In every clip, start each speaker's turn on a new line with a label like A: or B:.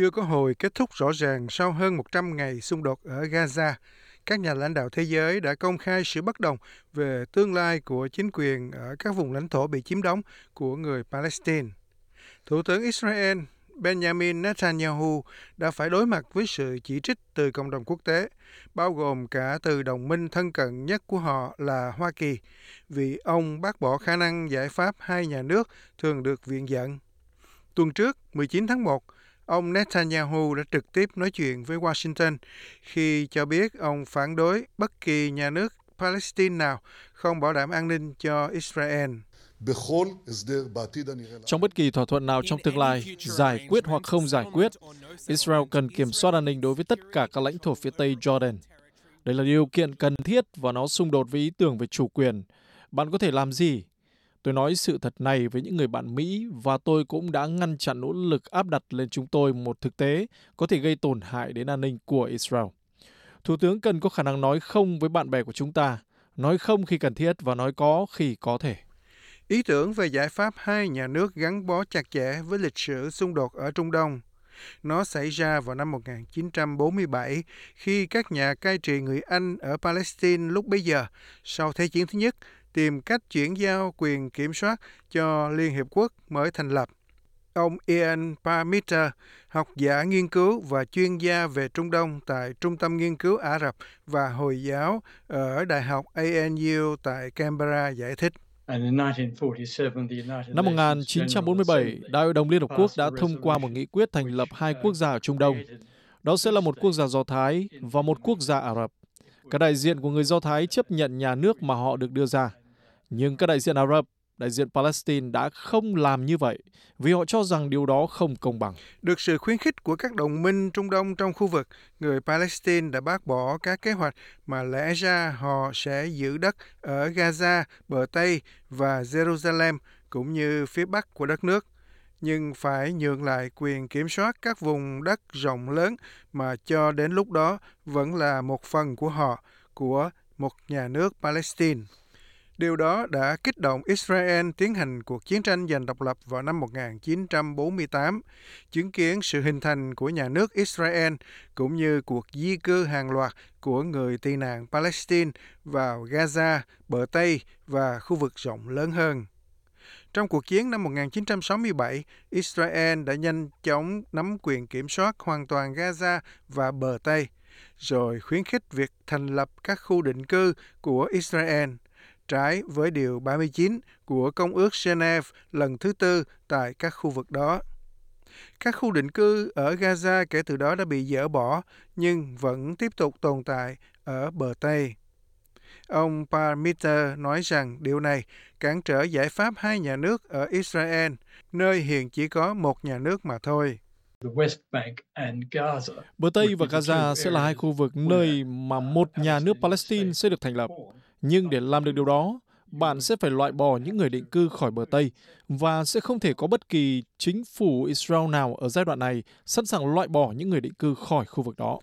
A: chưa có hồi kết thúc rõ ràng sau hơn 100 ngày xung đột ở Gaza. Các nhà lãnh đạo thế giới đã công khai sự bất đồng về tương lai của chính quyền ở các vùng lãnh thổ bị chiếm đóng của người Palestine. Thủ tướng Israel Benjamin Netanyahu đã phải đối mặt với sự chỉ trích từ cộng đồng quốc tế, bao gồm cả từ đồng minh thân cận nhất của họ là Hoa Kỳ, vì ông bác bỏ khả năng giải pháp hai nhà nước thường được viện dẫn. Tuần trước, 19 tháng 1, ông Netanyahu đã trực tiếp nói chuyện với Washington khi cho biết ông phản đối bất kỳ nhà nước Palestine nào không bảo đảm an ninh cho Israel.
B: Trong bất kỳ thỏa thuận nào trong tương lai, giải quyết hoặc không giải quyết, Israel cần kiểm soát an ninh đối với tất cả các lãnh thổ phía Tây Jordan. Đây là điều kiện cần thiết và nó xung đột với ý tưởng về chủ quyền. Bạn có thể làm gì? Tôi nói sự thật này với những người bạn Mỹ và tôi cũng đã ngăn chặn nỗ lực áp đặt lên chúng tôi một thực tế có thể gây tổn hại đến an ninh của Israel. Thủ tướng cần có khả năng nói không với bạn bè của chúng ta, nói không khi cần thiết và nói có khi có thể.
A: Ý tưởng về giải pháp hai nhà nước gắn bó chặt chẽ với lịch sử xung đột ở Trung Đông. Nó xảy ra vào năm 1947 khi các nhà cai trị người Anh ở Palestine lúc bấy giờ, sau Thế chiến thứ nhất, tìm cách chuyển giao quyền kiểm soát cho Liên Hiệp Quốc mới thành lập. Ông Ian Parmiter, học giả nghiên cứu và chuyên gia về Trung Đông tại Trung tâm Nghiên cứu Ả Rập và Hồi giáo ở Đại học ANU tại Canberra giải thích.
B: Năm 1947, Đại hội đồng Liên Hợp Quốc đã thông qua một nghị quyết thành lập hai quốc gia ở Trung Đông. Đó sẽ là một quốc gia Do Thái và một quốc gia Ả Rập. Các đại diện của người Do Thái chấp nhận nhà nước mà họ được đưa ra. Nhưng các đại diện Ả Rập, đại diện Palestine đã không làm như vậy vì họ cho rằng điều đó không công bằng.
A: Được sự khuyến khích của các đồng minh Trung Đông trong khu vực, người Palestine đã bác bỏ các kế hoạch mà lẽ ra họ sẽ giữ đất ở Gaza, bờ Tây và Jerusalem cũng như phía Bắc của đất nước nhưng phải nhượng lại quyền kiểm soát các vùng đất rộng lớn mà cho đến lúc đó vẫn là một phần của họ, của một nhà nước Palestine. Điều đó đã kích động Israel tiến hành cuộc chiến tranh giành độc lập vào năm 1948, chứng kiến sự hình thành của nhà nước Israel cũng như cuộc di cư hàng loạt của người tị nạn Palestine vào Gaza, bờ Tây và khu vực rộng lớn hơn. Trong cuộc chiến năm 1967, Israel đã nhanh chóng nắm quyền kiểm soát hoàn toàn Gaza và bờ Tây, rồi khuyến khích việc thành lập các khu định cư của Israel – trái với Điều 39 của Công ước Geneva lần thứ tư tại các khu vực đó. Các khu định cư ở Gaza kể từ đó đã bị dỡ bỏ, nhưng vẫn tiếp tục tồn tại ở bờ Tây. Ông Parmiter nói rằng điều này cản trở giải pháp hai nhà nước ở Israel, nơi hiện chỉ có một nhà nước mà thôi.
B: Bờ Tây và Gaza sẽ là hai khu vực nơi mà một nhà nước Palestine sẽ được thành lập. Nhưng để làm được điều đó, bạn sẽ phải loại bỏ những người định cư khỏi bờ Tây và sẽ không thể có bất kỳ chính phủ Israel nào ở giai đoạn này sẵn sàng loại bỏ những người định cư khỏi khu vực đó.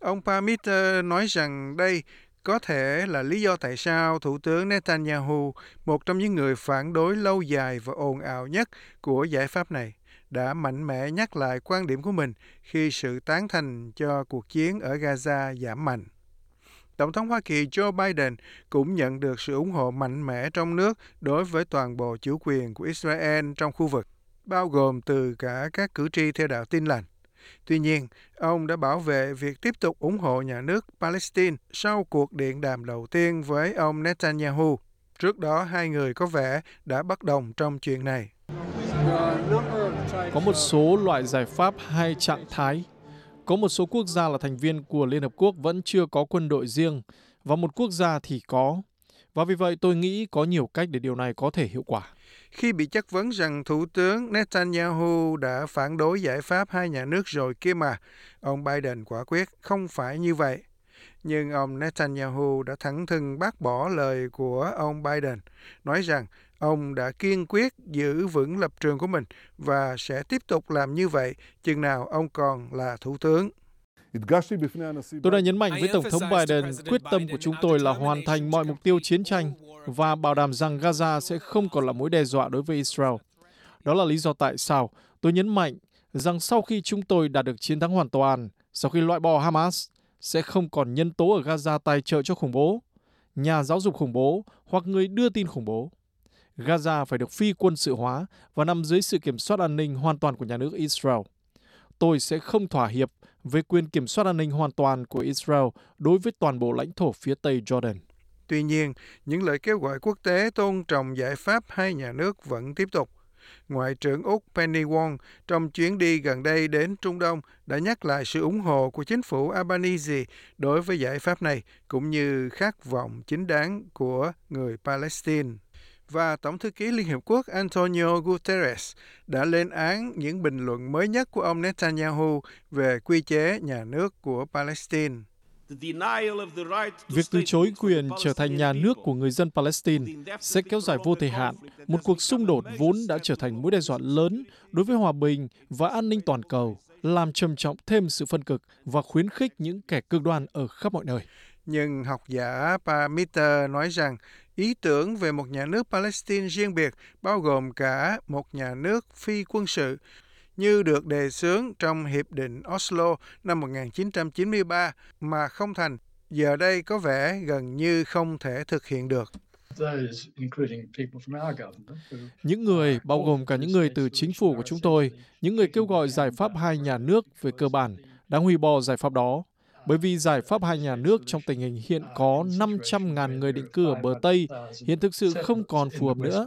A: Ông Pamit nói rằng đây có thể là lý do tại sao Thủ tướng Netanyahu, một trong những người phản đối lâu dài và ồn ào nhất của giải pháp này, đã mạnh mẽ nhắc lại quan điểm của mình khi sự tán thành cho cuộc chiến ở Gaza giảm mạnh. Tổng thống Hoa Kỳ Joe Biden cũng nhận được sự ủng hộ mạnh mẽ trong nước đối với toàn bộ chủ quyền của Israel trong khu vực, bao gồm từ cả các cử tri theo đạo tin lành. Tuy nhiên, ông đã bảo vệ việc tiếp tục ủng hộ nhà nước Palestine sau cuộc điện đàm đầu tiên với ông Netanyahu. Trước đó, hai người có vẻ đã bất đồng trong chuyện này.
B: Có một số loại giải pháp hay trạng thái có một số quốc gia là thành viên của Liên Hợp Quốc vẫn chưa có quân đội riêng và một quốc gia thì có. Và vì vậy tôi nghĩ có nhiều cách để điều này có thể hiệu quả.
A: Khi bị chất vấn rằng Thủ tướng Netanyahu đã phản đối giải pháp hai nhà nước rồi kia mà, ông Biden quả quyết không phải như vậy. Nhưng ông Netanyahu đã thẳng thừng bác bỏ lời của ông Biden, nói rằng Ông đã kiên quyết giữ vững lập trường của mình và sẽ tiếp tục làm như vậy chừng nào ông còn là thủ tướng.
B: Tôi đã nhấn mạnh với Tổng thống Biden quyết tâm của chúng tôi là hoàn thành mọi mục tiêu chiến tranh và bảo đảm rằng Gaza sẽ không còn là mối đe dọa đối với Israel. Đó là lý do tại sao tôi nhấn mạnh rằng sau khi chúng tôi đạt được chiến thắng hoàn toàn, sau khi loại bỏ Hamas, sẽ không còn nhân tố ở Gaza tài trợ cho khủng bố, nhà giáo dục khủng bố hoặc người đưa tin khủng bố. Gaza phải được phi quân sự hóa và nằm dưới sự kiểm soát an ninh hoàn toàn của nhà nước Israel. Tôi sẽ không thỏa hiệp về quyền kiểm soát an ninh hoàn toàn của Israel đối với toàn bộ lãnh thổ phía Tây Jordan.
A: Tuy nhiên, những lời kêu gọi quốc tế tôn trọng giải pháp hai nhà nước vẫn tiếp tục. Ngoại trưởng Úc Penny Wong trong chuyến đi gần đây đến Trung Đông đã nhắc lại sự ủng hộ của chính phủ Albanese đối với giải pháp này, cũng như khát vọng chính đáng của người Palestine. Và Tổng thư ký Liên Hiệp Quốc Antonio Guterres đã lên án những bình luận mới nhất của ông Netanyahu về quy chế nhà nước của Palestine.
B: Việc từ chối quyền trở thành nhà nước của người dân Palestine sẽ kéo dài vô thời hạn một cuộc xung đột vốn đã trở thành mối đe dọa lớn đối với hòa bình và an ninh toàn cầu, làm trầm trọng thêm sự phân cực và khuyến khích những kẻ cực đoan ở khắp mọi nơi.
A: Nhưng học giả Pa Mitter nói rằng ý tưởng về một nhà nước Palestine riêng biệt bao gồm cả một nhà nước phi quân sự như được đề xướng trong Hiệp định Oslo năm 1993 mà không thành, giờ đây có vẻ gần như không thể thực hiện được.
B: Những người, bao gồm cả những người từ chính phủ của chúng tôi, những người kêu gọi giải pháp hai nhà nước về cơ bản, đã hủy bỏ giải pháp đó. Bởi vì giải pháp hai nhà nước trong tình hình hiện có 500.000 người định cư ở bờ Tây hiện thực sự không còn phù hợp nữa.